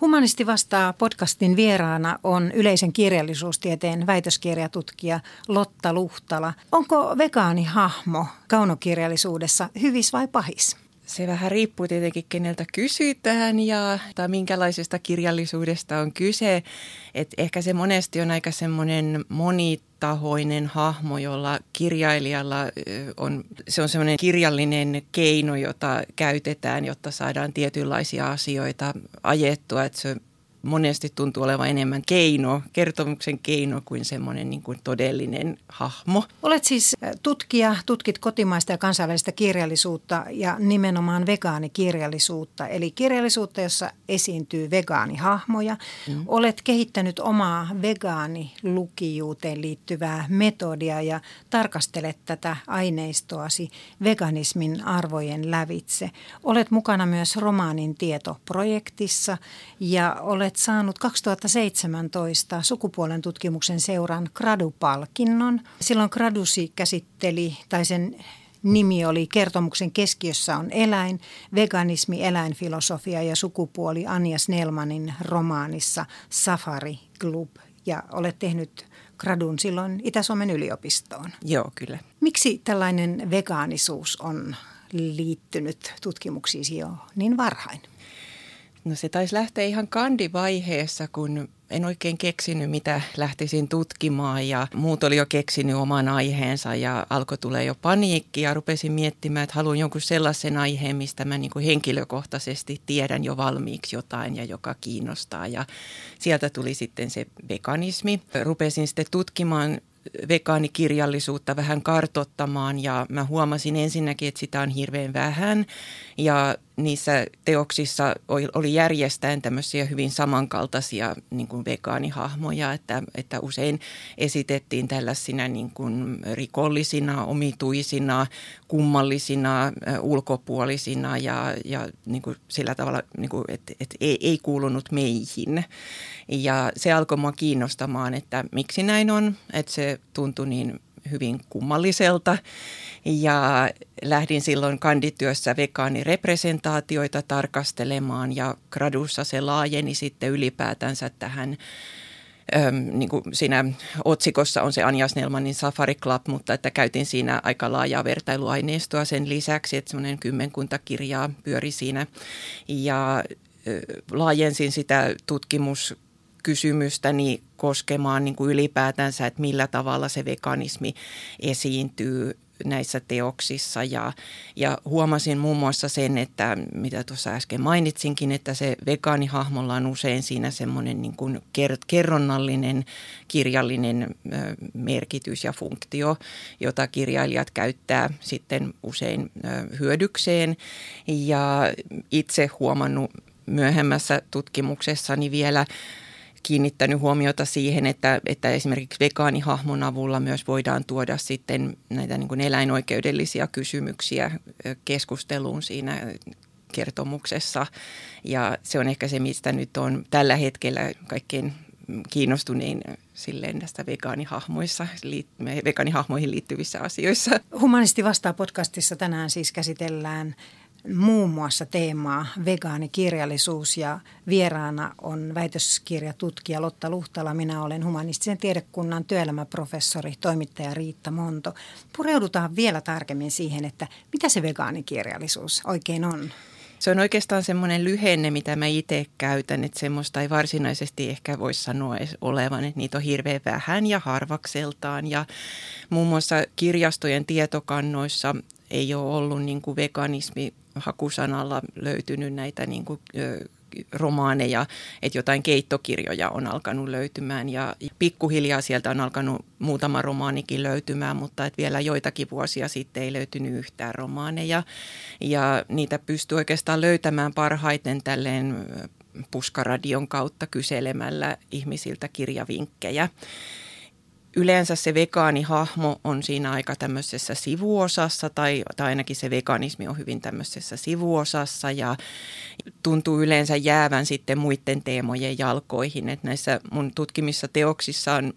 Humanisti vastaa podcastin vieraana on yleisen kirjallisuustieteen väitöskirjatutkija Lotta Luhtala. Onko vegaanihahmo kaunokirjallisuudessa hyvis vai pahis? Se vähän riippuu tietenkin, keneltä kysytään ja tai minkälaisesta kirjallisuudesta on kyse. Et ehkä se monesti on aika semmoinen monitahoinen hahmo, jolla kirjailijalla on, se on semmoinen kirjallinen keino, jota käytetään, jotta saadaan tietynlaisia asioita ajettua. Että se monesti tuntuu olevan enemmän keino, kertomuksen keino kuin semmoinen niin kuin todellinen hahmo. Olet siis tutkija, tutkit kotimaista ja kansainvälistä kirjallisuutta ja nimenomaan vegaanikirjallisuutta, eli kirjallisuutta, jossa esiintyy vegaanihahmoja. Mm. Olet kehittänyt omaa vegaanilukijuuteen liittyvää metodia ja tarkastelet tätä aineistoasi veganismin arvojen lävitse. Olet mukana myös romaanin tietoprojektissa ja olet saanut 2017 sukupuolen tutkimuksen seuran Gradu-palkinnon. Silloin Gradusi käsitteli, tai sen nimi oli Kertomuksen keskiössä on eläin, veganismi, eläinfilosofia ja sukupuoli Anja Snellmanin romaanissa Safari Club. Ja olet tehnyt gradun silloin Itä-Suomen yliopistoon. Joo, kyllä. Miksi tällainen vegaanisuus on liittynyt tutkimuksiisi jo niin varhain? No se taisi lähteä ihan kandivaiheessa, kun en oikein keksinyt, mitä lähtisin tutkimaan. Ja muut oli jo keksinyt oman aiheensa ja alkoi tulee jo paniikki. Ja rupesin miettimään, että haluan jonkun sellaisen aiheen, mistä mä niin kuin henkilökohtaisesti tiedän jo valmiiksi jotain ja joka kiinnostaa. Ja sieltä tuli sitten se veganismi. Rupesin sitten tutkimaan vegaanikirjallisuutta vähän kartottamaan. Ja mä huomasin ensinnäkin, että sitä on hirveän vähän. Ja niissä teoksissa oli järjestäen tämmöisiä hyvin samankaltaisia niin kuin vegaanihahmoja, että, että usein esitettiin tällaisina niin kuin rikollisina, omituisina, kummallisina, ulkopuolisina ja, ja niin kuin sillä tavalla, niin kuin, että, että ei, ei kuulunut meihin. Ja se alkoi mua kiinnostamaan, että miksi näin on, että se tuntui niin hyvin kummalliselta. Ja lähdin silloin kandityössä vegaanirepresentaatioita tarkastelemaan ja gradussa se laajeni sitten ylipäätänsä tähän niin kuin siinä otsikossa on se Anja Snellmanin Safari Club, mutta että käytin siinä aika laajaa vertailuaineistoa sen lisäksi, että semmoinen kymmenkunta kirjaa pyöri siinä. Ja ö, laajensin sitä tutkimus kysymystäni koskemaan niin kuin ylipäätänsä, että millä tavalla se veganismi esiintyy näissä teoksissa. Ja, ja huomasin muun muassa sen, että mitä tuossa äsken mainitsinkin, että se vegaanihahmolla on usein siinä semmoinen niin kuin kerronnallinen kirjallinen merkitys ja funktio, jota kirjailijat käyttää sitten usein hyödykseen. Ja itse huomannut myöhemmässä tutkimuksessani vielä kiinnittänyt huomiota siihen, että, että esimerkiksi vegaanihahmon avulla myös voidaan tuoda sitten näitä niin kuin eläinoikeudellisia kysymyksiä keskusteluun siinä kertomuksessa. Ja se on ehkä se, mistä nyt on tällä hetkellä kaikkein kiinnostunein silleen tästä vegaanihahmoissa, vegaanihahmoihin liittyvissä asioissa. Humanisti vastaa podcastissa tänään siis käsitellään muun muassa teemaa vegaanikirjallisuus ja vieraana on väitöskirjatutkija Lotta Luhtala. Minä olen humanistisen tiedekunnan työelämäprofessori, toimittaja Riitta Monto. Pureudutaan vielä tarkemmin siihen, että mitä se vegaanikirjallisuus oikein on. Se on oikeastaan semmoinen lyhenne, mitä mä itse käytän, että semmoista ei varsinaisesti ehkä voi sanoa edes olevan, että niitä on hirveän vähän ja harvakseltaan. Ja muun muassa kirjastojen tietokannoissa ei ole ollut niin kuin veganismi hakusanalla löytynyt näitä niin kuin, romaaneja, että jotain keittokirjoja on alkanut löytymään ja pikkuhiljaa sieltä on alkanut muutama romaanikin löytymään, mutta että vielä joitakin vuosia sitten ei löytynyt yhtään romaaneja. Ja niitä pystyy oikeastaan löytämään parhaiten tälleen puskaradion kautta kyselemällä ihmisiltä kirjavinkkejä yleensä se vegaanihahmo on siinä aika tämmöisessä sivuosassa tai, tai ainakin se veganismi on hyvin tämmöisessä sivuosassa ja tuntuu yleensä jäävän sitten muiden teemojen jalkoihin. Että näissä mun tutkimissa teoksissa on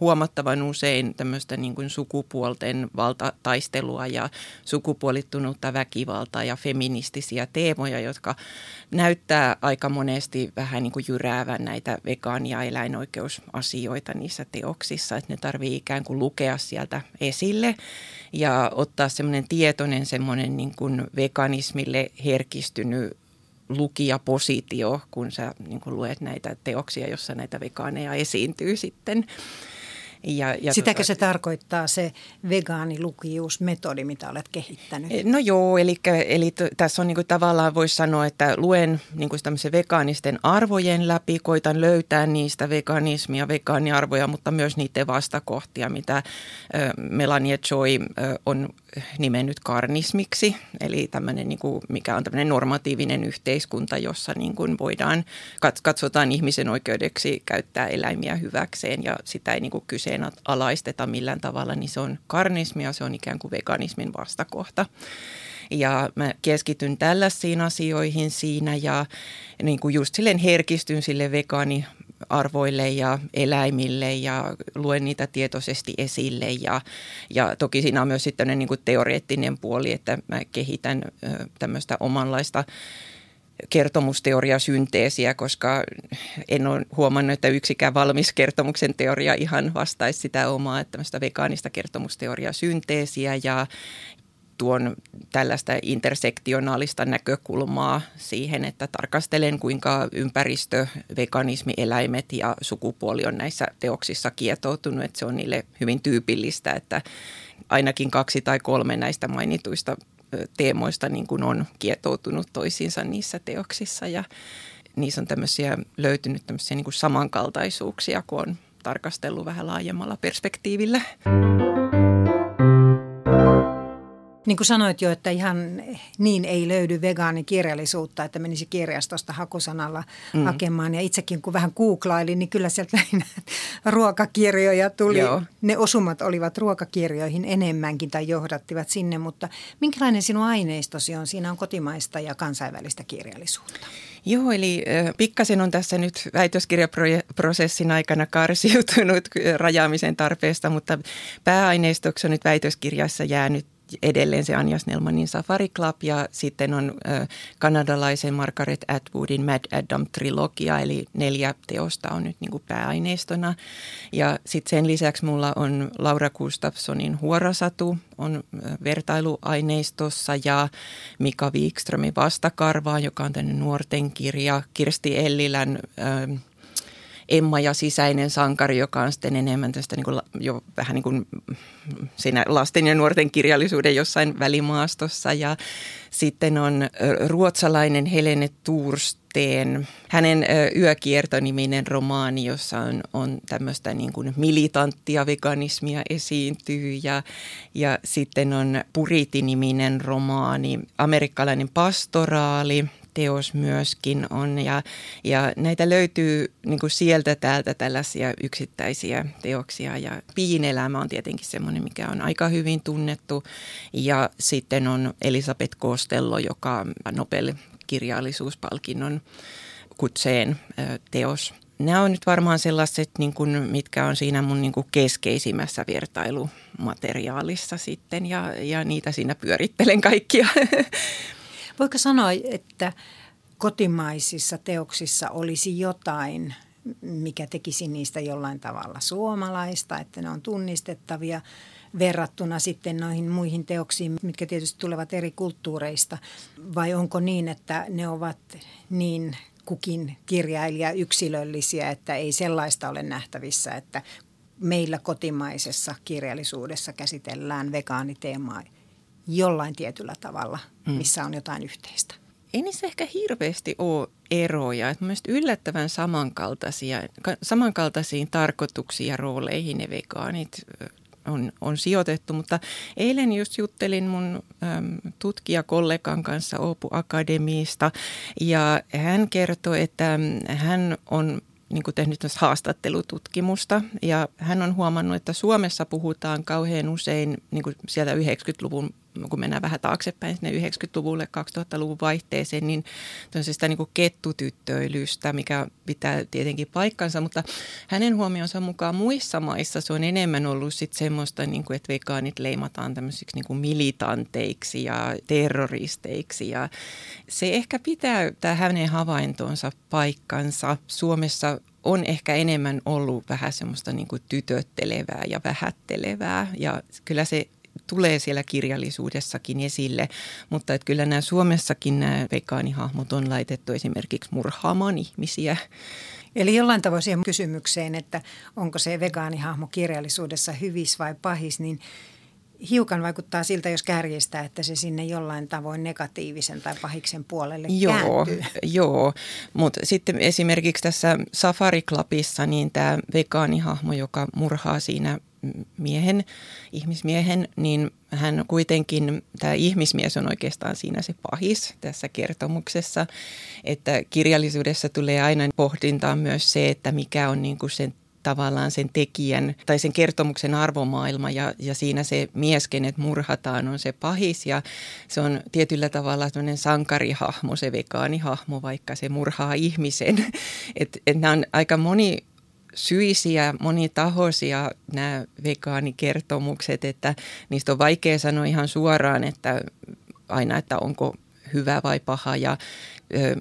huomattavan usein tämmöistä niin kuin sukupuolten valtataistelua ja sukupuolittunutta väkivaltaa ja feministisiä teemoja, jotka näyttää aika monesti vähän niin kuin jyräävän näitä vegaani- ja eläinoikeusasioita niissä teoksissa, että ne tarvii ikään kuin lukea sieltä esille ja ottaa semmoinen tietoinen semmoinen niin kuin veganismille herkistynyt lukijapositio, kun sä niin kun luet näitä teoksia, jossa näitä vegaaneja esiintyy sitten. Ja, ja Sitäkö tota, se tarkoittaa se vegaanilukijuusmetodi, mitä olet kehittänyt? Eh, no joo, eli, eli t- tässä on niin kuin tavallaan voisi sanoa, että luen niin kuin vegaanisten arvojen läpi, koitan löytää niistä veganismia, vegaaniarvoja, mutta myös niiden vastakohtia, mitä äh, Melania Joy äh, on nimennyt karnismiksi, eli tämmöinen, niin kuin, mikä on tämmöinen normatiivinen yhteiskunta, jossa niin kuin voidaan, katsotaan ihmisen oikeudeksi käyttää eläimiä hyväkseen ja sitä ei niin kuin kyseenalaisteta millään tavalla, niin se on karnismia, se on ikään kuin veganismin vastakohta. Ja mä keskityn tällaisiin asioihin siinä ja niin kuin just silleen herkistyn sille vegaani arvoille ja eläimille ja luen niitä tietoisesti esille. Ja, ja toki siinä on myös sitten niin kuin teoreettinen puoli, että mä kehitän tämmöistä omanlaista kertomusteoriasynteesiä, koska en ole huomannut, että yksikään valmis kertomuksen teoria ihan vastaisi sitä omaa tämmöistä vegaanista kertomusteoriasynteesiä ja, tuon tällaista intersektionaalista näkökulmaa siihen, että tarkastelen kuinka ympäristö, veganismi, eläimet ja sukupuoli on näissä teoksissa kietoutunut. Että se on niille hyvin tyypillistä, että ainakin kaksi tai kolme näistä mainituista teemoista niin kuin on kietoutunut toisiinsa niissä teoksissa ja niissä on tämmöisiä, löytynyt tämmöisiä niin kuin samankaltaisuuksia, kun on tarkastellut vähän laajemmalla perspektiivillä. Niin kuin sanoit jo, että ihan niin ei löydy vegaanikirjallisuutta, että menisi kirjastosta hakusanalla mm. hakemaan. Ja itsekin kun vähän googlailin, niin kyllä sieltä ruokakirjoja tuli. Joo. Ne osumat olivat ruokakirjoihin enemmänkin tai johdattivat sinne, mutta minkälainen sinun aineistosi on? Siinä on kotimaista ja kansainvälistä kirjallisuutta. Joo, eli pikkasen on tässä nyt väitöskirjaprosessin aikana karsiutunut rajaamisen tarpeesta, mutta pääaineistoksi on nyt väitöskirjassa jäänyt edelleen se Anja Snellmanin Safari Club ja sitten on kanadalaisen Margaret Atwoodin Mad Adam-trilogia, eli neljä teosta on nyt niin kuin pääaineistona. Ja sitten sen lisäksi mulla on Laura Gustafssonin Huorasatu, on vertailuaineistossa ja Mika Wikströmin Vastakarvaa, joka on tänne nuorten kirja, Kirsti Ellilän äh, Emma ja sisäinen sankari, joka on sitten enemmän tästä niin kuin, jo vähän niin kuin siinä lasten ja nuorten kirjallisuuden jossain välimaastossa. Ja sitten on ruotsalainen Helene Tursteen, hänen Yökierto-niminen romaani, jossa on, on tämmöistä niin kuin militanttia veganismia esiintyy. Ja, ja sitten on Puriti-niminen romaani, amerikkalainen pastoraali – teos myöskin on ja, ja näitä löytyy niin kuin sieltä täältä tällaisia yksittäisiä teoksia ja piinelämä on tietenkin semmoinen, mikä on aika hyvin tunnettu ja sitten on Elisabeth Costello, joka Nobel-kirjallisuuspalkinnon kutseen teos. Nämä on nyt varmaan sellaiset, niin kuin, mitkä on siinä mun niin kuin keskeisimmässä vertailumateriaalissa sitten ja, ja niitä siinä pyörittelen kaikkia. Voiko sanoa, että kotimaisissa teoksissa olisi jotain, mikä tekisi niistä jollain tavalla suomalaista, että ne on tunnistettavia verrattuna sitten noihin muihin teoksiin, mitkä tietysti tulevat eri kulttuureista, vai onko niin, että ne ovat niin kukin kirjailija yksilöllisiä, että ei sellaista ole nähtävissä, että meillä kotimaisessa kirjallisuudessa käsitellään vegaaniteemaa jollain tietyllä tavalla, mm. missä on jotain yhteistä. Ei niissä ehkä hirveästi ole eroja. Mielestäni yllättävän samankaltaisia, samankaltaisiin tarkoituksiin ja rooleihin ne vegaanit on, on sijoitettu, mutta eilen just juttelin mun äm, tutkijakollegan kanssa Oopu Akademiista ja hän kertoi, että hän on niin kuin tehnyt haastattelututkimusta ja hän on huomannut, että Suomessa puhutaan kauhean usein niin kuin sieltä 90-luvun kun mennään vähän taaksepäin sinne 90-luvulle, 2000-luvun vaihteeseen, niin sitä niin kuin kettutyttöilystä, mikä pitää tietenkin paikkansa, mutta hänen huomionsa mukaan muissa maissa se on enemmän ollut sit semmoista, niin kuin, että vegaanit leimataan tämmöisiksi niin kuin militanteiksi ja terroristeiksi. Ja se ehkä pitää tämä hänen havaintonsa paikkansa. Suomessa on ehkä enemmän ollut vähän semmoista niin kuin tytöttelevää ja vähättelevää. Ja kyllä se tulee siellä kirjallisuudessakin esille, mutta että kyllä nämä Suomessakin nämä vegaanihahmot on laitettu esimerkiksi murhaamaan ihmisiä. Eli jollain tavoin siihen kysymykseen, että onko se vegaanihahmo kirjallisuudessa hyvis vai pahis, niin hiukan vaikuttaa siltä, jos kärjistää, että se sinne jollain tavoin negatiivisen tai pahiksen puolelle joo, kääntyy. Joo, mutta sitten esimerkiksi tässä Safari Clubissa niin tämä vegaanihahmo, joka murhaa siinä miehen, ihmismiehen, niin hän kuitenkin, tämä ihmismies on oikeastaan siinä se pahis tässä kertomuksessa, että kirjallisuudessa tulee aina pohdintaan myös se, että mikä on niin kuin sen tavallaan sen tekijän tai sen kertomuksen arvomaailma ja, ja siinä se mies, kenet murhataan, on se pahis ja se on tietyllä tavalla sellainen sankarihahmo, se vegaanihahmo, vaikka se murhaa ihmisen. Että et nämä on aika moni syisiä, monitahoisia nämä vegaanikertomukset, että niistä on vaikea sanoa ihan suoraan, että aina, että onko hyvä vai paha ja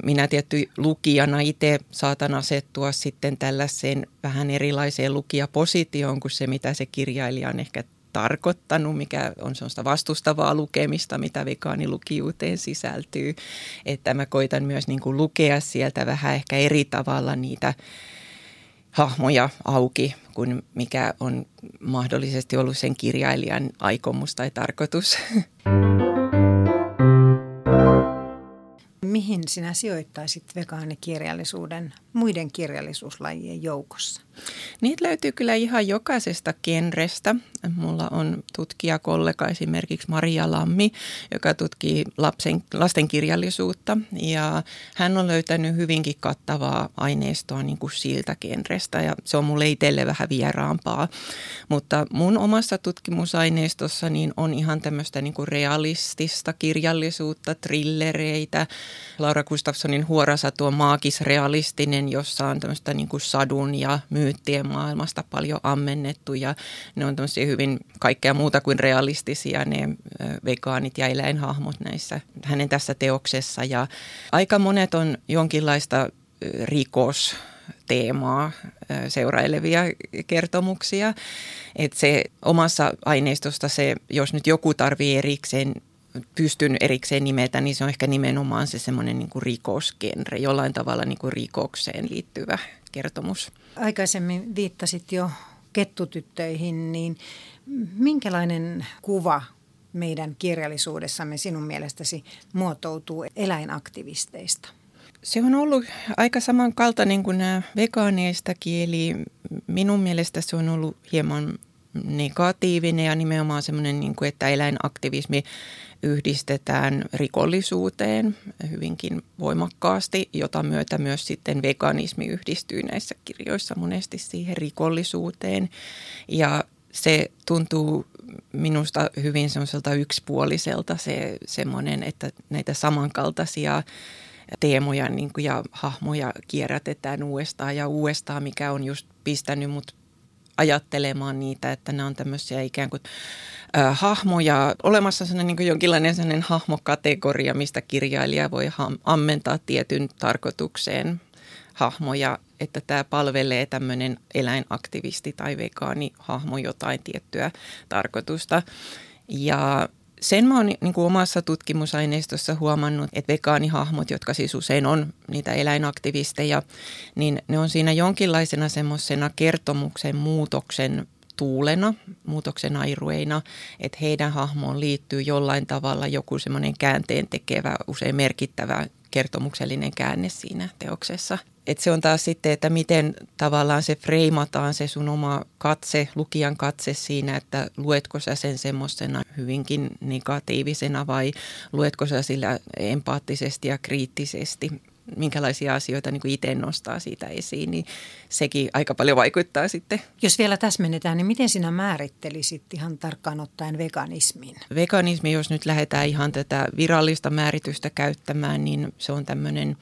minä tietty lukijana itse saatan asettua sitten tällaiseen vähän erilaiseen lukijapositioon kuin se, mitä se kirjailija on ehkä tarkoittanut, mikä on sellaista vastustavaa lukemista, mitä vegaanilukijuuteen sisältyy. Että mä koitan myös niin kuin lukea sieltä vähän ehkä eri tavalla niitä hahmoja auki kuin mikä on mahdollisesti ollut sen kirjailijan aikomus tai tarkoitus. Mihin sinä sijoittaisit vegaanikirjallisuuden muiden kirjallisuuslajien joukossa? Niitä löytyy kyllä ihan jokaisesta genrestä. Mulla on tutkijakollega esimerkiksi Maria Lammi, joka tutkii lapsen, lasten kirjallisuutta ja hän on löytänyt hyvinkin kattavaa aineistoa niin kuin siltä genrestä ja se on mulle itselle vähän vieraampaa. Mutta mun omassa tutkimusaineistossa niin on ihan tämmöistä niin kuin realistista kirjallisuutta, trillereitä. Laura Gustafssonin huorasatu on maakisrealistinen, jossa on tämmöistä niin kuin sadun ja myyttien maailmasta paljon ammennettu ja ne on tämmöisiä hyvin kaikkea muuta kuin realistisia ne vegaanit ja eläinhahmot näissä hänen tässä teoksessa ja aika monet on jonkinlaista rikos teemaa seurailevia kertomuksia. Että se omassa aineistosta se, jos nyt joku tarvii erikseen pystyn erikseen nimetä, niin se on ehkä nimenomaan se semmoinen niin rikosgenre, jollain tavalla niin kuin rikokseen liittyvä kertomus. Aikaisemmin viittasit jo kettutyttöihin, niin minkälainen kuva meidän kirjallisuudessamme sinun mielestäsi muotoutuu eläinaktivisteista? Se on ollut aika samankaltainen kuin nämä vegaaneistakin, eli minun mielestä se on ollut hieman negatiivinen ja nimenomaan semmoinen, niin kuin, että eläinaktivismi yhdistetään rikollisuuteen hyvinkin voimakkaasti, jota myötä myös sitten veganismi yhdistyy näissä kirjoissa monesti siihen rikollisuuteen. Ja se tuntuu minusta hyvin semmoiselta yksipuoliselta se semmoinen, että näitä samankaltaisia teemoja niin kuin, ja hahmoja kierrätetään uudestaan ja uudestaan, mikä on just pistänyt mut ajattelemaan niitä, että nämä on tämmöisiä ikään kuin äh, hahmoja, olemassa sellainen niin jonkinlainen sellainen hahmokategoria, mistä kirjailija voi ha- ammentaa tietyn tarkoitukseen hahmoja, että tämä palvelee tämmöinen eläinaktivisti tai vegaani hahmo jotain tiettyä tarkoitusta. Ja sen mä oon niin kuin omassa tutkimusaineistossa huomannut, että vegaanihahmot, jotka siis usein on niitä eläinaktivisteja, niin ne on siinä jonkinlaisena semmoisena kertomuksen muutoksen tuulena, muutoksen airueina, että heidän hahmoon liittyy jollain tavalla joku semmoinen käänteen tekevä, usein merkittävä kertomuksellinen käänne siinä teoksessa. Et se on taas sitten, että miten tavallaan se freimataan se sun oma katse, lukijan katse siinä, että luetko sä sen semmoisena hyvinkin negatiivisena vai luetko sä sillä empaattisesti ja kriittisesti minkälaisia asioita niin kuin itse nostaa siitä esiin, niin sekin aika paljon vaikuttaa sitten. Jos vielä täsmennetään, niin miten sinä määrittelisit ihan tarkkaan ottaen veganismin? Veganismi, jos nyt lähdetään ihan tätä virallista määritystä käyttämään, niin se on tämmöinen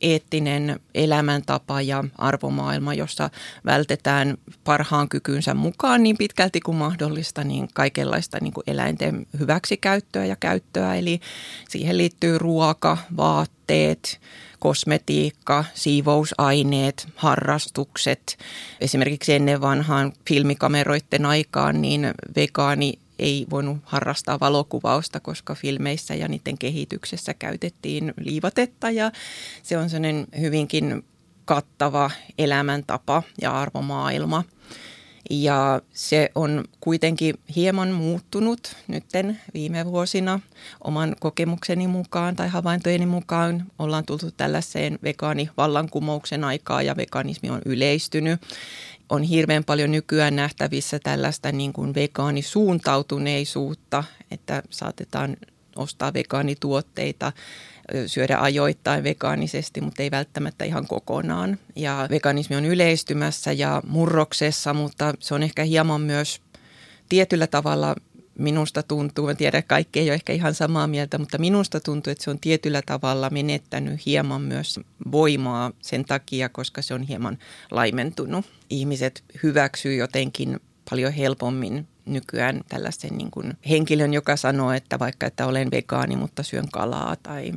eettinen elämäntapa ja arvomaailma, jossa vältetään parhaan kykynsä mukaan niin pitkälti kuin mahdollista niin kaikenlaista niin kuin eläinten hyväksikäyttöä ja käyttöä. Eli siihen liittyy ruoka, vaatteet, kosmetiikka, siivousaineet, harrastukset. Esimerkiksi ennen vanhaan filmikameroiden aikaan niin vegaani ei voinut harrastaa valokuvausta, koska filmeissä ja niiden kehityksessä käytettiin liivatetta ja se on sellainen hyvinkin kattava elämäntapa ja arvomaailma. Ja se on kuitenkin hieman muuttunut nytten viime vuosina oman kokemukseni mukaan tai havaintojeni mukaan. Ollaan tultu tällaiseen vegaanivallankumouksen aikaa ja veganismi on yleistynyt on hirveän paljon nykyään nähtävissä tällaista niin kuin vegaanisuuntautuneisuutta, että saatetaan ostaa vegaanituotteita, syödä ajoittain vegaanisesti, mutta ei välttämättä ihan kokonaan. Ja veganismi on yleistymässä ja murroksessa, mutta se on ehkä hieman myös tietyllä tavalla minusta tuntuu, en tiedä, kaikki ei ole ehkä ihan samaa mieltä, mutta minusta tuntuu, että se on tietyllä tavalla menettänyt hieman myös voimaa sen takia, koska se on hieman laimentunut. Ihmiset hyväksyy jotenkin paljon helpommin nykyään tällaisen niin kuin henkilön, joka sanoo, että vaikka että olen vegaani, mutta syön kalaa tai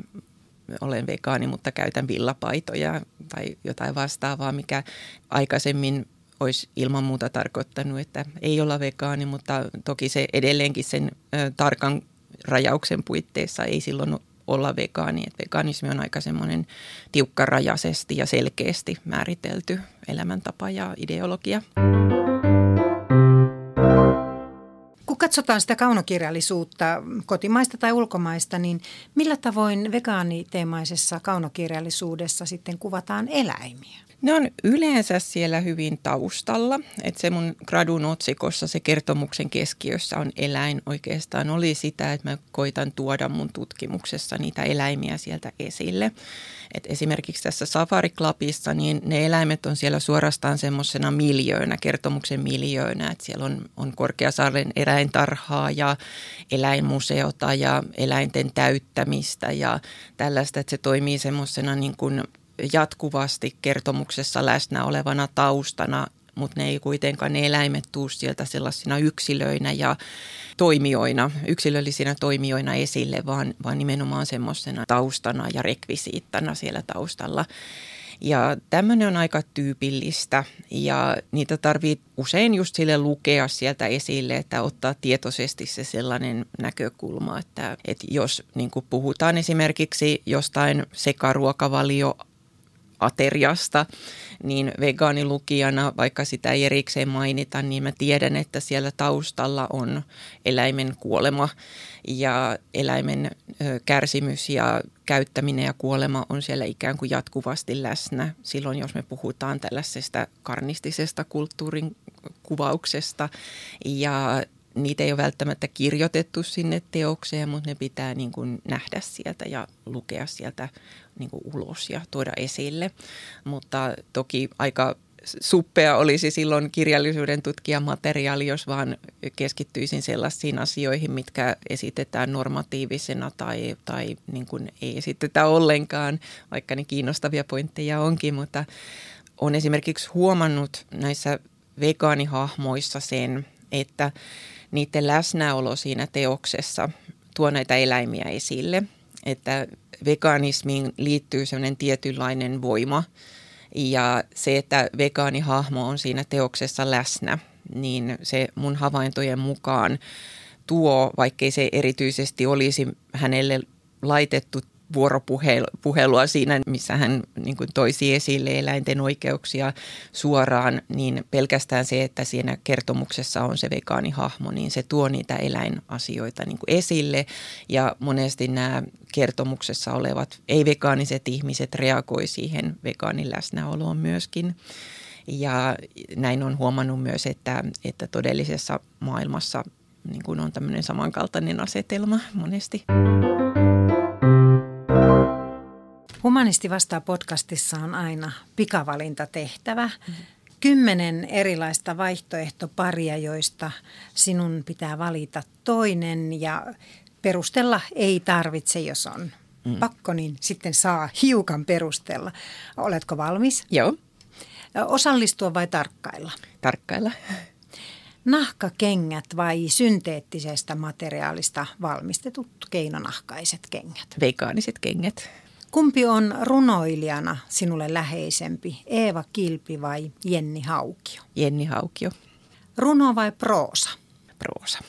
olen vegaani, mutta käytän villapaitoja tai jotain vastaavaa, mikä aikaisemmin olisi ilman muuta tarkoittanut, että ei olla vegaani, mutta toki se edelleenkin sen ö, tarkan rajauksen puitteissa ei silloin olla vegaani. Et veganismi on aika semmoinen tiukkarajaisesti ja selkeästi määritelty elämäntapa ja ideologia. Kun katsotaan sitä kaunokirjallisuutta, kotimaista tai ulkomaista, niin millä tavoin vegaaniteemaisessa kaunokirjallisuudessa sitten kuvataan eläimiä? Ne on yleensä siellä hyvin taustalla. Että se mun gradun otsikossa, se kertomuksen keskiössä on eläin oikeastaan oli sitä, että mä koitan tuoda mun tutkimuksessa niitä eläimiä sieltä esille. Et esimerkiksi tässä Safari Clubissa, niin ne eläimet on siellä suorastaan semmoisena miljöönä, kertomuksen miljöönä. Että siellä on, on Korkeasaaren eläintarhaa ja eläinmuseota ja eläinten täyttämistä ja tällaista, että se toimii semmoisena niin kuin jatkuvasti kertomuksessa läsnä olevana taustana, mutta ne ei kuitenkaan ne eläimet tuu sieltä sellaisina yksilöinä ja toimijoina, yksilöllisinä toimijoina esille, vaan, vaan nimenomaan semmoisena taustana ja rekvisiittana siellä taustalla. Ja tämmöinen on aika tyypillistä ja niitä tarvii usein just sille lukea sieltä esille, että ottaa tietoisesti se sellainen näkökulma, että, että jos niin puhutaan esimerkiksi jostain sekaruokavalio ateriasta, niin vegaanilukijana, vaikka sitä ei erikseen mainita, niin mä tiedän, että siellä taustalla on eläimen kuolema ja eläimen kärsimys ja käyttäminen ja kuolema on siellä ikään kuin jatkuvasti läsnä. Silloin jos me puhutaan tällaisesta karnistisesta kulttuurin kuvauksesta ja niitä ei ole välttämättä kirjoitettu sinne teokseen, mutta ne pitää niin kuin nähdä sieltä ja lukea sieltä niin kuin ulos ja tuoda esille. Mutta toki aika suppea olisi silloin kirjallisuuden tutkijamateriaali, jos vaan keskittyisin sellaisiin asioihin, mitkä esitetään normatiivisena tai, tai niin kuin ei esitetä ollenkaan, vaikka ne kiinnostavia pointteja onkin, mutta on esimerkiksi huomannut näissä vegaanihahmoissa sen, että niiden läsnäolo siinä teoksessa tuo näitä eläimiä esille. Että veganismiin liittyy sellainen tietynlainen voima ja se, että vegaanihahmo on siinä teoksessa läsnä, niin se mun havaintojen mukaan tuo, vaikkei se erityisesti olisi hänelle laitettu vuoropuhelua siinä, missä hän niin kuin toisi esille eläinten oikeuksia suoraan, niin pelkästään se, että siinä kertomuksessa on se vegaanihahmo, niin se tuo niitä eläinasioita niin kuin esille. Ja monesti nämä kertomuksessa olevat ei-vegaaniset ihmiset reagoi siihen vegaanin läsnäoloon myöskin. Ja näin on huomannut myös, että, että todellisessa maailmassa niin kuin on tämmöinen samankaltainen asetelma monesti. Humanisti vastaa podcastissa on aina pikavalintatehtävä. Mm-hmm. Kymmenen erilaista vaihtoehtoparia, joista sinun pitää valita toinen ja perustella ei tarvitse, jos on mm. pakko, niin sitten saa hiukan perustella. Oletko valmis? Joo. Osallistua vai tarkkailla? Tarkkailla. Nahkakengät vai synteettisestä materiaalista valmistetut keinonahkaiset kengät? Vegaaniset kengät. Kumpi on runoilijana sinulle läheisempi, Eeva Kilpi vai Jenni Haukio? Jenni Haukio. Runo vai proosa? Proosa.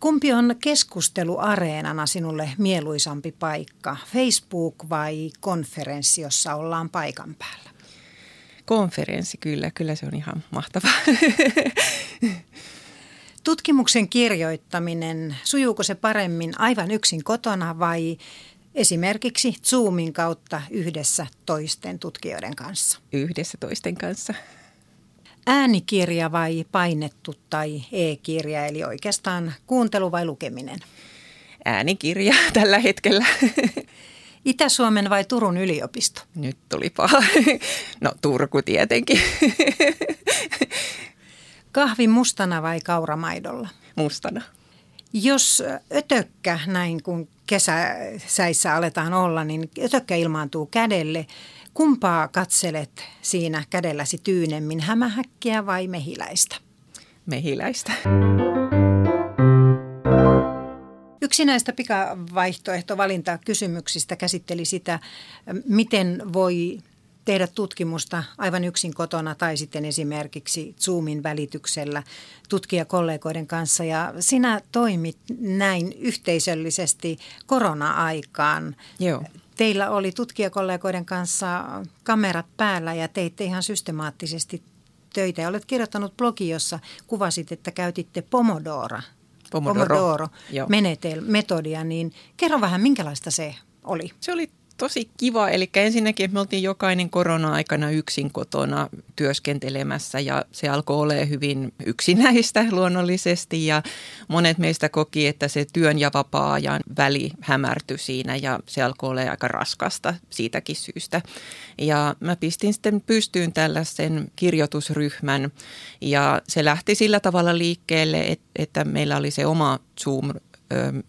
Kumpi on keskusteluareenana sinulle mieluisampi paikka, Facebook vai konferenssi, jossa ollaan paikan päällä? Konferenssi, kyllä. Kyllä se on ihan mahtava. Tutkimuksen kirjoittaminen, sujuuko se paremmin aivan yksin kotona vai esimerkiksi Zoomin kautta yhdessä toisten tutkijoiden kanssa? Yhdessä toisten kanssa. Äänikirja vai painettu tai e-kirja, eli oikeastaan kuuntelu vai lukeminen? Äänikirja tällä hetkellä. Itä-Suomen vai Turun yliopisto? Nyt tuli paha. No Turku tietenkin. Kahvi mustana vai kauramaidolla? Mustana. Jos ötökkä, näin kun kesäsäissä aletaan olla, niin ötökkä ilmaantuu kädelle. Kumpaa katselet siinä kädelläsi tyynemmin, hämähäkkiä vai mehiläistä? Mehiläistä. Yksi näistä pikavaihtoehtovalintakysymyksistä käsitteli sitä, miten voi tehdä tutkimusta aivan yksin kotona tai sitten esimerkiksi Zoomin välityksellä tutkijakollegoiden kanssa. Ja sinä toimit näin yhteisöllisesti korona-aikaan. Joo. Teillä oli tutkijakollegoiden kanssa kamerat päällä ja teitte ihan systemaattisesti töitä. Ja olet kirjoittanut blogi, jossa kuvasit, että käytitte Pomodora, Pomodoro, Pomodoro menetel, metodia. Niin kerro vähän, minkälaista se oli? Se oli tosi kiva. Eli ensinnäkin me oltiin jokainen korona-aikana yksin kotona työskentelemässä ja se alkoi olla hyvin yksinäistä luonnollisesti ja monet meistä koki, että se työn ja vapaa-ajan väli hämärtyi siinä ja se alkoi olla aika raskasta siitäkin syystä. Ja mä pistin sitten pystyyn tällaisen kirjoitusryhmän ja se lähti sillä tavalla liikkeelle, että meillä oli se oma Zoom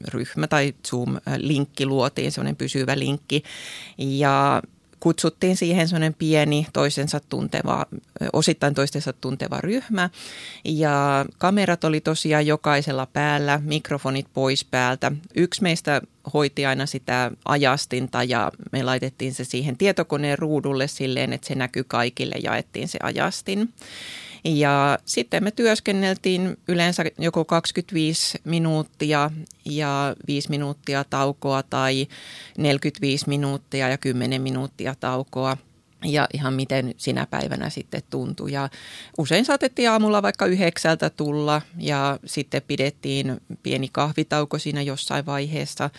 ryhmä tai Zoom-linkki luotiin, semmoinen pysyvä linkki. Ja kutsuttiin siihen semmoinen pieni toisensa tunteva, osittain toistensa tunteva ryhmä. Ja kamerat oli tosiaan jokaisella päällä, mikrofonit pois päältä. Yksi meistä hoiti aina sitä ajastinta ja me laitettiin se siihen tietokoneen ruudulle silleen, että se näkyy kaikille, jaettiin se ajastin. Ja sitten me työskenneltiin yleensä joko 25 minuuttia ja 5 minuuttia taukoa tai 45 minuuttia ja 10 minuuttia taukoa ja ihan miten sinä päivänä sitten tuntui. Ja usein saatettiin aamulla vaikka yhdeksältä tulla ja sitten pidettiin pieni kahvitauko siinä jossain vaiheessa.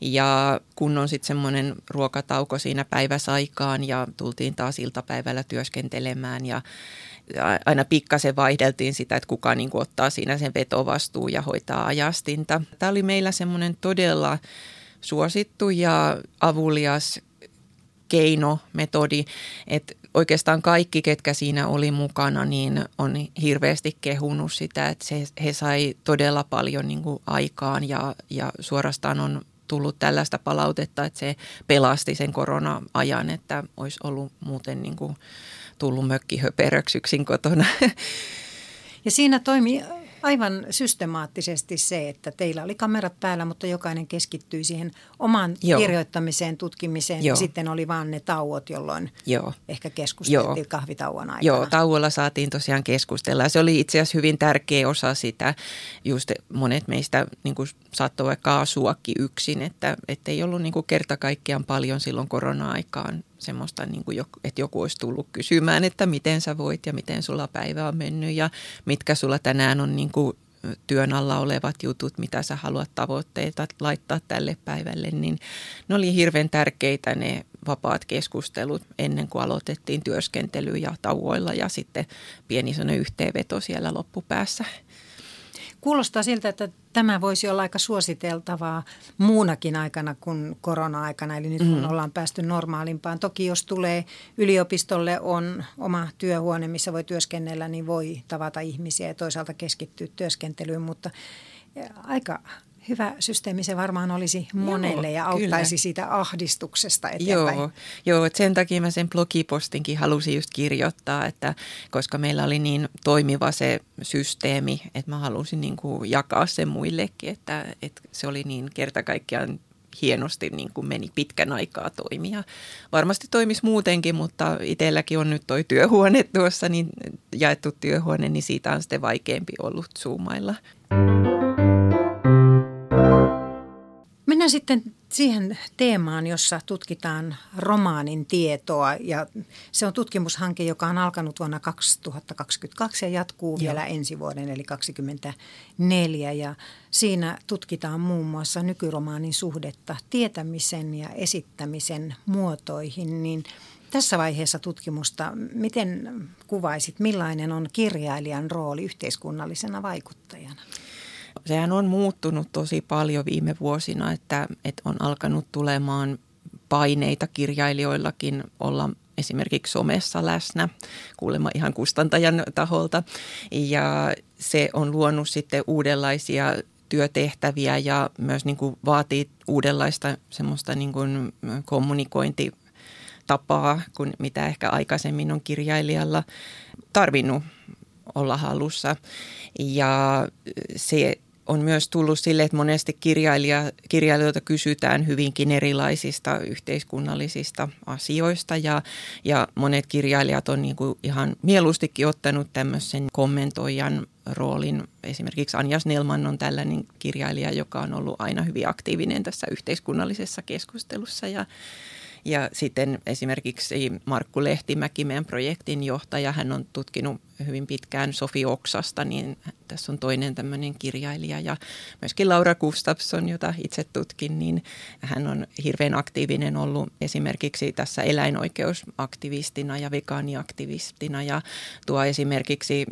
Ja kun on sitten semmoinen ruokatauko siinä päiväsaikaan ja tultiin taas iltapäivällä työskentelemään ja aina pikkasen vaihdeltiin sitä, että kuka niin kuin ottaa siinä sen vetovastuu ja hoitaa ajastinta. Tämä oli meillä semmoinen todella suosittu ja avulias keino, metodi, että oikeastaan kaikki, ketkä siinä oli mukana, niin on hirveästi kehunut sitä, että se, he sai todella paljon niin kuin aikaan ja, ja suorastaan on tullut tällaista palautetta, että se pelasti sen korona-ajan, että olisi ollut muuten niin kuin tullut mökkihöperöksi yksin kotona. Ja siinä toimi aivan systemaattisesti se, että teillä oli kamerat päällä, mutta jokainen keskittyi siihen omaan Joo. kirjoittamiseen, tutkimiseen. Joo. Ja sitten oli vaan ne tauot, jolloin Joo. ehkä keskusteltiin Joo. kahvitauon aikana. Joo, tauolla saatiin tosiaan keskustella. Se oli itse asiassa hyvin tärkeä osa sitä. Just monet meistä niin kuin saattoi vaikka asuakin yksin, että ei ollut niin kuin kerta kaikkiaan paljon silloin korona-aikaan semmoista, niin kuin, että joku olisi tullut kysymään, että miten sä voit ja miten sulla päivä on mennyt ja mitkä sulla tänään on niin kuin työn alla olevat jutut, mitä sä haluat tavoitteita laittaa tälle päivälle, niin ne oli hirveän tärkeitä ne vapaat keskustelut ennen kuin aloitettiin työskentely ja tauoilla ja sitten pieni yhteenveto siellä loppupäässä. Kuulostaa siltä, että Tämä voisi olla aika suositeltavaa muunakin aikana kuin korona-aikana, eli nyt kun mm. ollaan päästy normaalimpaan. Toki jos tulee yliopistolle on oma työhuone, missä voi työskennellä, niin voi tavata ihmisiä ja toisaalta keskittyä työskentelyyn, mutta aika hyvä systeemi se varmaan olisi monelle joo, ja auttaisi kyllä. siitä ahdistuksesta eteenpäin. Joo, joo että sen takia mä sen blogipostinkin halusin just kirjoittaa, että koska meillä oli niin toimiva se systeemi, että mä halusin niin kuin jakaa sen muillekin, että, että se oli niin kerta kaikkiaan hienosti niin kuin meni pitkän aikaa toimia. Varmasti toimisi muutenkin, mutta itselläkin on nyt toi työhuone tuossa, niin jaettu työhuone, niin siitä on sitten vaikeampi ollut zoomailla. Mennään sitten siihen teemaan, jossa tutkitaan romaanin tietoa ja se on tutkimushanke, joka on alkanut vuonna 2022 ja jatkuu Joo. vielä ensi vuoden eli 2024 ja siinä tutkitaan muun muassa nykyromaanin suhdetta tietämisen ja esittämisen muotoihin, niin tässä vaiheessa tutkimusta, miten kuvaisit, millainen on kirjailijan rooli yhteiskunnallisena vaikuttajana? Sehän on muuttunut tosi paljon viime vuosina, että, että on alkanut tulemaan paineita kirjailijoillakin olla esimerkiksi somessa läsnä, kuulemma ihan kustantajan taholta. Ja se on luonut sitten uudenlaisia työtehtäviä ja myös niin kuin vaatii uudenlaista semmoista niin kuin kommunikointitapaa kuin mitä ehkä aikaisemmin on kirjailijalla tarvinnut olla halussa. Ja se on myös tullut sille, että monesti kirjailija, kirjailijoilta kysytään hyvinkin erilaisista yhteiskunnallisista asioista ja, ja monet kirjailijat on niin kuin ihan mieluustikin ottanut tämmöisen kommentoijan roolin. Esimerkiksi Anja Snellman on tällainen kirjailija, joka on ollut aina hyvin aktiivinen tässä yhteiskunnallisessa keskustelussa ja ja sitten esimerkiksi Markku Lehtimäki, meidän projektin johtaja, hän on tutkinut hyvin pitkään Sofi Oksasta, niin tässä on toinen tämmöinen kirjailija. Ja myöskin Laura Gustafsson, jota itse tutkin, niin hän on hirveän aktiivinen ollut esimerkiksi tässä eläinoikeusaktivistina ja vegaaniaktivistina ja tuo esimerkiksi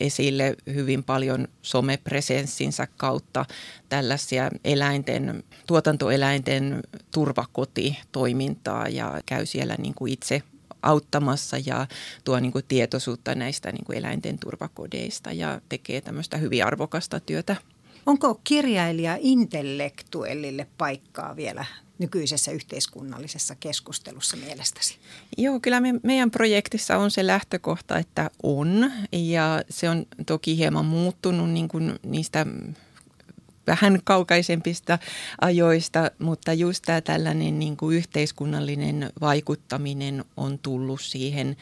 esille hyvin paljon somepresenssinsä kautta tällaisia eläinten, tuotantoeläinten turvakotitoimintaa ja käy siellä niin kuin itse auttamassa ja tuo niin kuin tietoisuutta näistä niin kuin eläinten turvakodeista ja tekee tämmöistä hyvin arvokasta työtä. Onko kirjailija intellektuellille paikkaa vielä nykyisessä yhteiskunnallisessa keskustelussa mielestäsi? Joo, kyllä me, meidän projektissa on se lähtökohta, että on ja se on toki hieman muuttunut niin kuin niistä vähän kaukaisempista ajoista, mutta just tämä tällainen niin kuin yhteiskunnallinen vaikuttaminen on tullut siihen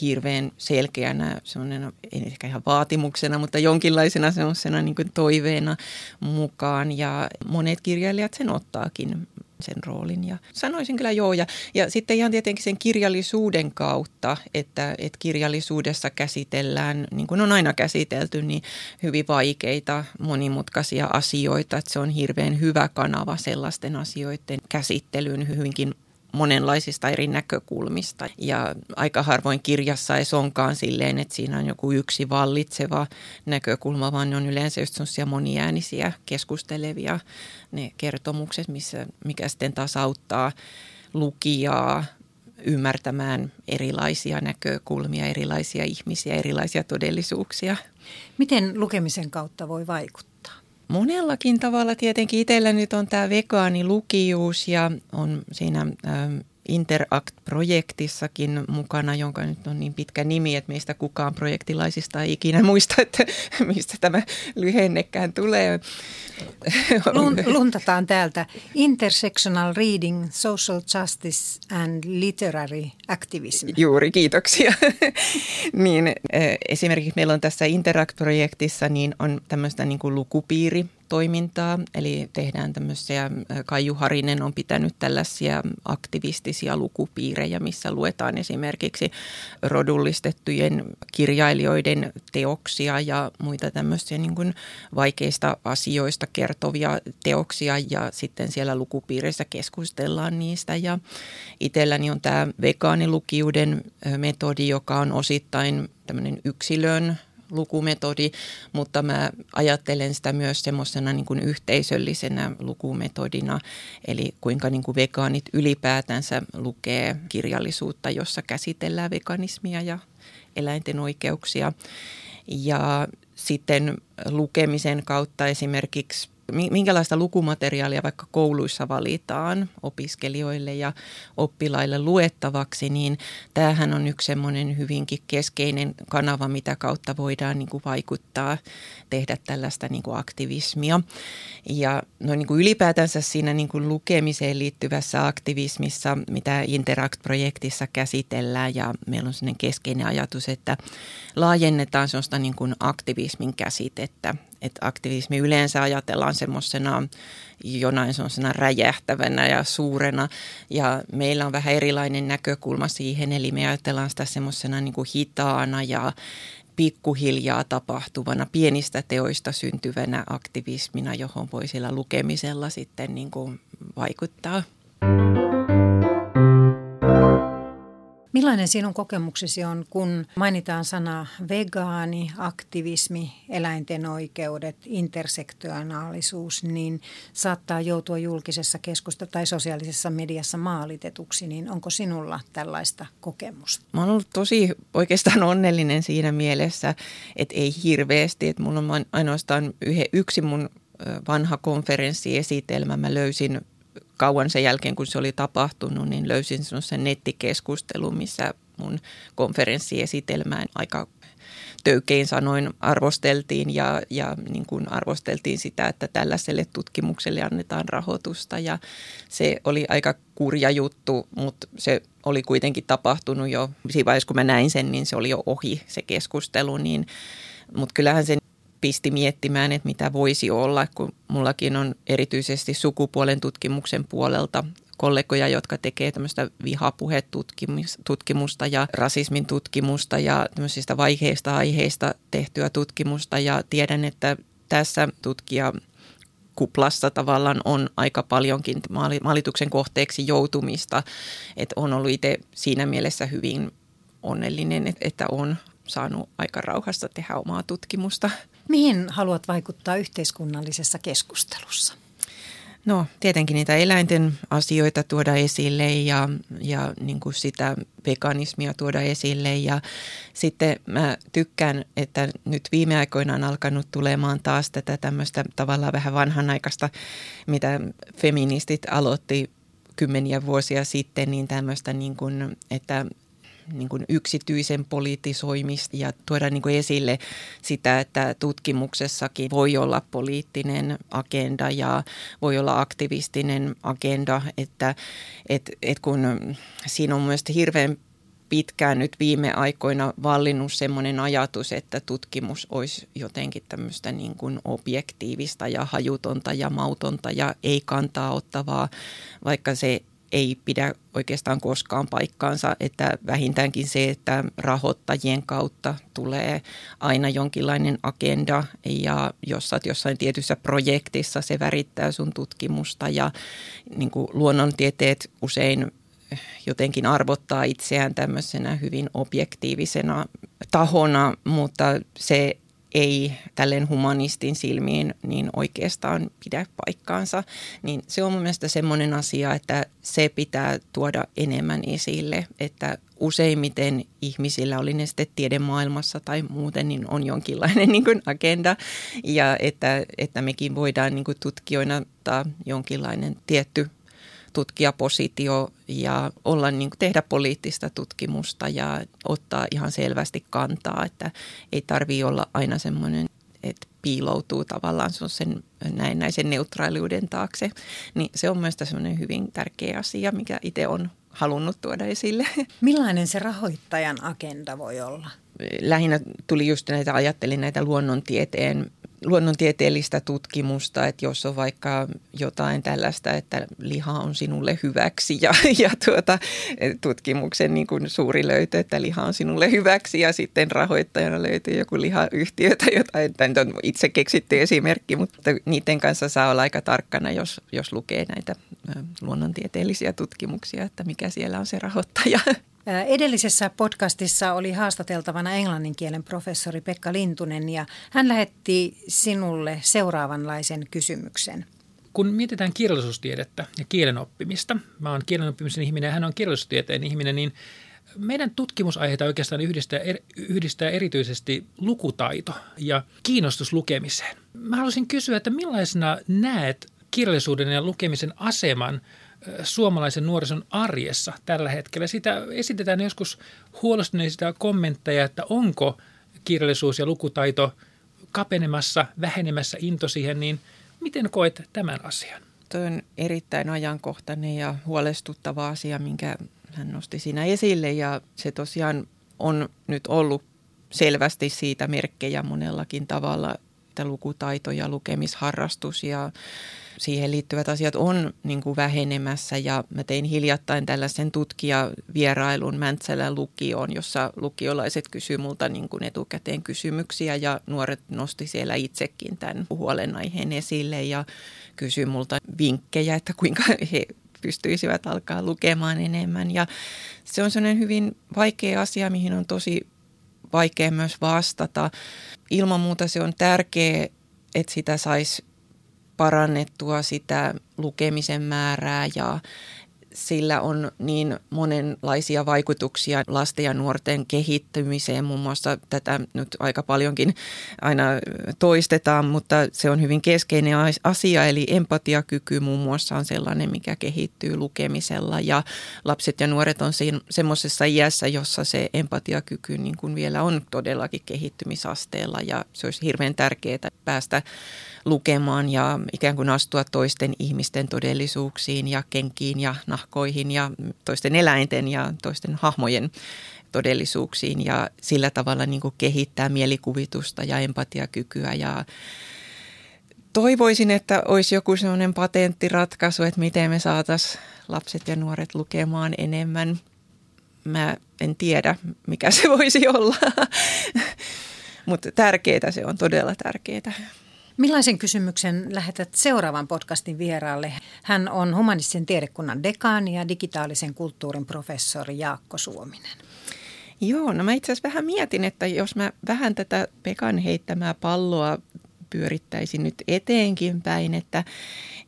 hirveän selkeänä, semmoinen, ei ehkä ihan vaatimuksena, mutta jonkinlaisena semmoisena niin kuin toiveena mukaan. Ja monet kirjailijat sen ottaakin sen roolin. Ja sanoisin kyllä joo. Ja, ja sitten ihan tietenkin sen kirjallisuuden kautta, että, että kirjallisuudessa käsitellään, niin kuin on aina käsitelty, niin hyvin vaikeita, monimutkaisia asioita. Että se on hirveän hyvä kanava sellaisten asioiden käsittelyyn hyvinkin monenlaisista eri näkökulmista. Ja aika harvoin kirjassa ei onkaan silleen, että siinä on joku yksi vallitseva näkökulma, vaan ne on yleensä just moniäänisiä keskustelevia ne kertomukset, missä, mikä sitten taas auttaa lukijaa ymmärtämään erilaisia näkökulmia, erilaisia ihmisiä, erilaisia todellisuuksia. Miten lukemisen kautta voi vaikuttaa? Monellakin tavalla tietenkin itsellä nyt on tämä vegaanilukijuus ja on siinä Interact-projektissakin mukana, jonka nyt on niin pitkä nimi, että meistä kukaan projektilaisista ei ikinä muista, että mistä tämä lyhennekään tulee. Luntataan täältä. Intersectional Reading, Social Justice and Literary Activism. Juuri, kiitoksia. niin, eh, esimerkiksi meillä on tässä Interact-projektissa niin on tämmöistä niin kuin lukupiiri toimintaa, eli tehdään tämmöisiä, Kaiju Harinen on pitänyt tällaisia aktivistisia lukupiirejä, missä luetaan esimerkiksi rodullistettujen kirjailijoiden teoksia ja muita tämmöisiä niin kuin vaikeista asioista kertovia teoksia. Ja sitten siellä lukupiireissä keskustellaan niistä. Ja itselläni on tämä vegaanilukiuden metodi, joka on osittain tämmöinen yksilön lukumetodi, mutta mä ajattelen sitä myös semmoisena niin kuin yhteisöllisenä lukumetodina, eli kuinka niin kuin vegaanit ylipäätänsä lukee kirjallisuutta, jossa käsitellään veganismia ja eläinten oikeuksia. Ja sitten lukemisen kautta esimerkiksi minkälaista lukumateriaalia vaikka kouluissa valitaan opiskelijoille ja oppilaille luettavaksi, niin tämähän on yksi semmoinen hyvinkin keskeinen kanava, mitä kautta voidaan niin kuin vaikuttaa, tehdä tällaista niin kuin aktivismia. Ja no niin kuin ylipäätänsä siinä niin kuin lukemiseen liittyvässä aktivismissa, mitä Interact-projektissa käsitellään ja meillä on sellainen keskeinen ajatus, että laajennetaan sellaista niin kuin aktivismin käsitettä että aktivismi yleensä ajatellaan semmoisena jonain semmoisena räjähtävänä ja suurena. Ja meillä on vähän erilainen näkökulma siihen, eli me ajatellaan sitä semmoisena niin kuin hitaana ja pikkuhiljaa tapahtuvana, pienistä teoista syntyvänä aktivismina, johon voi sillä lukemisella sitten niin kuin vaikuttaa. Millainen sinun kokemuksesi on, kun mainitaan sana vegaani, aktivismi, eläinten oikeudet, intersektionaalisuus, niin saattaa joutua julkisessa keskustelussa tai sosiaalisessa mediassa maalitetuksi, niin onko sinulla tällaista kokemusta? Mä oon ollut tosi oikeastaan onnellinen siinä mielessä, että ei hirveästi, että mulla on ainoastaan yksi mun vanha konferenssiesitelmä. Mä löysin kauan sen jälkeen, kun se oli tapahtunut, niin löysin sen nettikeskustelun, missä mun konferenssiesitelmään aika töykein sanoin arvosteltiin ja, ja niin kuin arvosteltiin sitä, että tällaiselle tutkimukselle annetaan rahoitusta. Ja se oli aika kurja juttu, mutta se oli kuitenkin tapahtunut jo siinä vaiheessa, kun mä näin sen, niin se oli jo ohi se keskustelu, niin, mutta kyllähän se pisti miettimään, että mitä voisi olla, kun mullakin on erityisesti sukupuolen tutkimuksen puolelta kollegoja, jotka tekee tämmöistä vihapuhetutkimusta ja rasismin tutkimusta ja tämmöisistä vaiheista aiheista tehtyä tutkimusta ja tiedän, että tässä tutkija kuplassa tavallaan on aika paljonkin maalituksen kohteeksi joutumista, että on ollut itse siinä mielessä hyvin onnellinen, että on saanut aika rauhassa tehdä omaa tutkimusta. Mihin haluat vaikuttaa yhteiskunnallisessa keskustelussa? No tietenkin niitä eläinten asioita tuoda esille ja, ja niin kuin sitä veganismia tuoda esille. Ja sitten mä tykkään, että nyt viime aikoina on alkanut tulemaan taas tätä tämmöistä tavallaan vähän vanhanaikaista, mitä feministit aloitti kymmeniä vuosia sitten, niin tämmöistä niin kuin, että niin kuin yksityisen politisoimista ja tuoda niin kuin esille sitä, että tutkimuksessakin voi olla poliittinen agenda ja voi olla aktivistinen agenda, että et, et kun siinä on mielestäni hirveän pitkään nyt viime aikoina vallinnut semmoinen ajatus, että tutkimus olisi jotenkin tämmöistä niin kuin objektiivista ja hajutonta ja mautonta ja ei kantaa ottavaa, vaikka se ei pidä oikeastaan koskaan paikkaansa, että vähintäänkin se, että rahoittajien kautta tulee aina jonkinlainen agenda ja jos olet jossain tietyssä projektissa, se värittää sun tutkimusta ja niin kuin luonnontieteet usein jotenkin arvottaa itseään tämmöisenä hyvin objektiivisena tahona, mutta se ei tälleen humanistin silmiin niin oikeastaan pidä paikkaansa, niin se on mun mielestä semmoinen asia, että se pitää tuoda enemmän esille, että useimmiten ihmisillä, oli ne sitten tiedemaailmassa tai muuten, niin on jonkinlainen niin kuin agenda. Ja että, että mekin voidaan niin kuin tutkijoina ottaa jonkinlainen tietty tutkijapositio ja olla, niin kuin tehdä poliittista tutkimusta ja ottaa ihan selvästi kantaa, että ei tarvitse olla aina semmoinen että piiloutuu tavallaan sen näennäisen neutraaliuden taakse, niin se on myös semmoinen hyvin tärkeä asia, mikä itse on halunnut tuoda esille. Millainen se rahoittajan agenda voi olla? Lähinnä tuli just näitä, ajattelin näitä luonnontieteen luonnontieteellistä tutkimusta, että jos on vaikka jotain tällaista, että liha on sinulle hyväksi ja, ja tuota, tutkimuksen niin kuin suuri löytö, että liha on sinulle hyväksi ja sitten rahoittajana löytyy joku lihayhtiö tai jotain. Tämä on itse keksitty esimerkki, mutta niiden kanssa saa olla aika tarkkana, jos, jos lukee näitä luonnontieteellisiä tutkimuksia, että mikä siellä on se rahoittaja. Edellisessä podcastissa oli haastateltavana englannin kielen professori Pekka Lintunen ja hän lähetti sinulle seuraavanlaisen kysymyksen. Kun mietitään kirjallisuustiedettä ja kielen oppimista, mä oon kielen oppimisen ihminen ja hän on kirjallisuustieteen ihminen, niin meidän tutkimusaiheita oikeastaan yhdistää, er, yhdistää erityisesti lukutaito ja kiinnostus lukemiseen. Mä haluaisin kysyä, että millaisena näet kirjallisuuden ja lukemisen aseman suomalaisen nuorison arjessa tällä hetkellä. Sitä esitetään joskus huolestuneista kommentteja, että onko kirjallisuus ja lukutaito kapenemassa, vähenemässä into siihen, niin miten koet tämän asian? Tuo on erittäin ajankohtainen ja huolestuttava asia, minkä hän nosti siinä esille ja se tosiaan on nyt ollut selvästi siitä merkkejä monellakin tavalla, että lukutaito ja lukemisharrastus ja siihen liittyvät asiat on niin kuin vähenemässä ja mä tein hiljattain tällaisen tutkijavierailun Mäntsälän lukioon, jossa lukiolaiset kysyivät multa niin kuin etukäteen kysymyksiä ja nuoret nosti siellä itsekin tämän huolenaiheen esille ja kysyi multa vinkkejä, että kuinka he pystyisivät alkaa lukemaan enemmän ja se on sellainen hyvin vaikea asia, mihin on tosi vaikea myös vastata. Ilman muuta se on tärkeää, että sitä saisi parannettua sitä lukemisen määrää ja sillä on niin monenlaisia vaikutuksia lasten ja nuorten kehittymiseen. Muun muassa tätä nyt aika paljonkin aina toistetaan, mutta se on hyvin keskeinen asia. Eli empatiakyky muun muassa on sellainen, mikä kehittyy lukemisella. Ja lapset ja nuoret on semmoisessa iässä, jossa se empatiakyky niin kuin vielä on todellakin kehittymisasteella. Ja se olisi hirveän tärkeää päästä lukemaan ja ikään kuin astua toisten ihmisten todellisuuksiin ja kenkiin ja nahkoihin ja toisten eläinten ja toisten hahmojen todellisuuksiin ja sillä tavalla niin kuin kehittää mielikuvitusta ja empatiakykyä ja toivoisin, että olisi joku sellainen patenttiratkaisu, että miten me saataisiin lapset ja nuoret lukemaan enemmän. Mä en tiedä, mikä se voisi olla, mutta tärkeää se on, todella tärkeää. Millaisen kysymyksen lähetät seuraavan podcastin vieraalle? Hän on humanistisen tiedekunnan dekaani ja digitaalisen kulttuurin professori Jaakko Suominen. Joo, no mä itse asiassa vähän mietin, että jos mä vähän tätä Pekan heittämää palloa pyörittäisin nyt eteenkin päin, että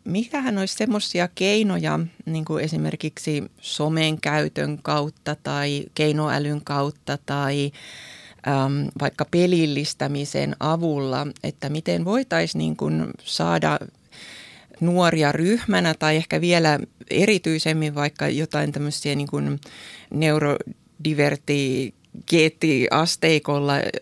mikähän olisi semmoisia keinoja, niin kuin esimerkiksi somen käytön kautta tai keinoälyn kautta tai äm, vaikka pelillistämisen avulla, että miten voitaisiin niin saada nuoria ryhmänä tai ehkä vielä erityisemmin vaikka jotain tämmöisiä niin neurodiverti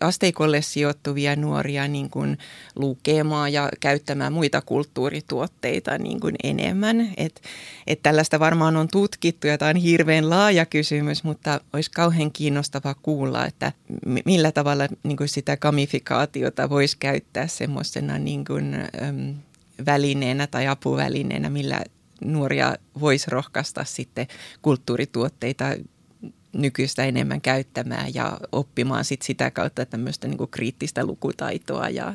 asteikolle sijoittuvia nuoria niin kuin lukemaan ja käyttämään muita kulttuurituotteita niin kuin enemmän. Et, et tällaista varmaan on tutkittu ja tämä on hirveän laaja kysymys, mutta olisi kauhean kiinnostavaa kuulla, että millä tavalla niin kuin sitä gamifikaatiota voisi käyttää semmoisena niin kuin, äm, välineenä tai apuvälineenä, millä nuoria voisi rohkaista sitten kulttuurituotteita nykyistä enemmän käyttämään ja oppimaan sit sitä kautta tämmöistä niin kriittistä lukutaitoa ja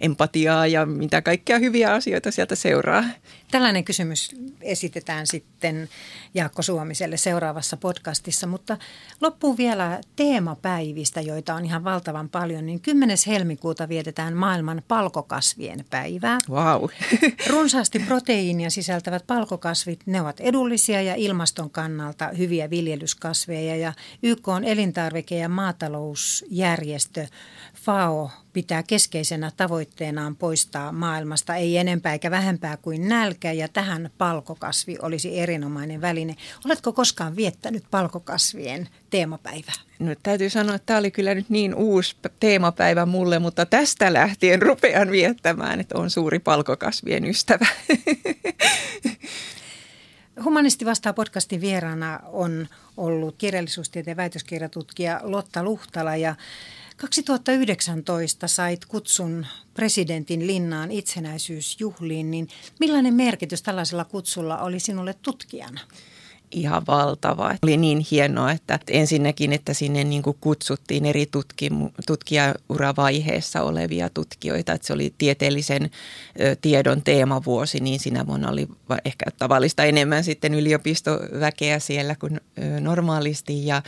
empatiaa ja mitä kaikkea hyviä asioita sieltä seuraa. Tällainen kysymys esitetään sitten Jaakko Suomiselle seuraavassa podcastissa, mutta loppuun vielä teemapäivistä, joita on ihan valtavan paljon. Niin 10. helmikuuta vietetään maailman palkokasvien päivää. Wow. Runsaasti proteiinia sisältävät palkokasvit, ne ovat edullisia ja ilmaston kannalta hyviä viljelyskasveja ja YK on elintarvike- ja maatalousjärjestö FAO pitää keskeisenä tavoitteenaan poistaa maailmasta ei enempää eikä vähempää kuin nälkä ja tähän palkokasvi olisi erinomainen väline. Oletko koskaan viettänyt palkokasvien teemapäivää? No, täytyy sanoa, että tämä oli kyllä nyt niin uusi teemapäivä mulle, mutta tästä lähtien rupean viettämään, että on suuri palkokasvien ystävä. Humanisti vastaa podcastin vieraana on ollut kirjallisuustieteen väitöskirjatutkija Lotta Luhtala ja 2019 sait kutsun presidentin linnaan itsenäisyysjuhliin, niin millainen merkitys tällaisella kutsulla oli sinulle tutkijana? ihan valtava. Oli niin hienoa, että ensinnäkin, että sinne niin kuin kutsuttiin eri tutkimu- tutkijauravaiheessa olevia tutkijoita, että se oli tieteellisen tiedon teemavuosi, niin sinä vuonna oli ehkä tavallista enemmän sitten yliopistoväkeä siellä kuin normaalisti ja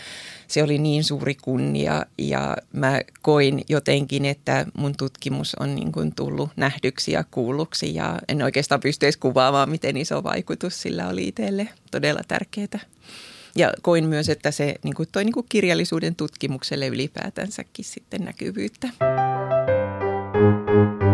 se oli niin suuri kunnia ja mä koin jotenkin, että mun tutkimus on niin kuin tullut nähdyksi ja kuulluksi ja en oikeastaan pystyisi kuvaamaan, miten iso vaikutus sillä oli itselle. Todella tärkeää. Ja koin myös, että se niin kuin toi niin kuin kirjallisuuden tutkimukselle ylipäätänsäkin sitten näkyvyyttä. Thank you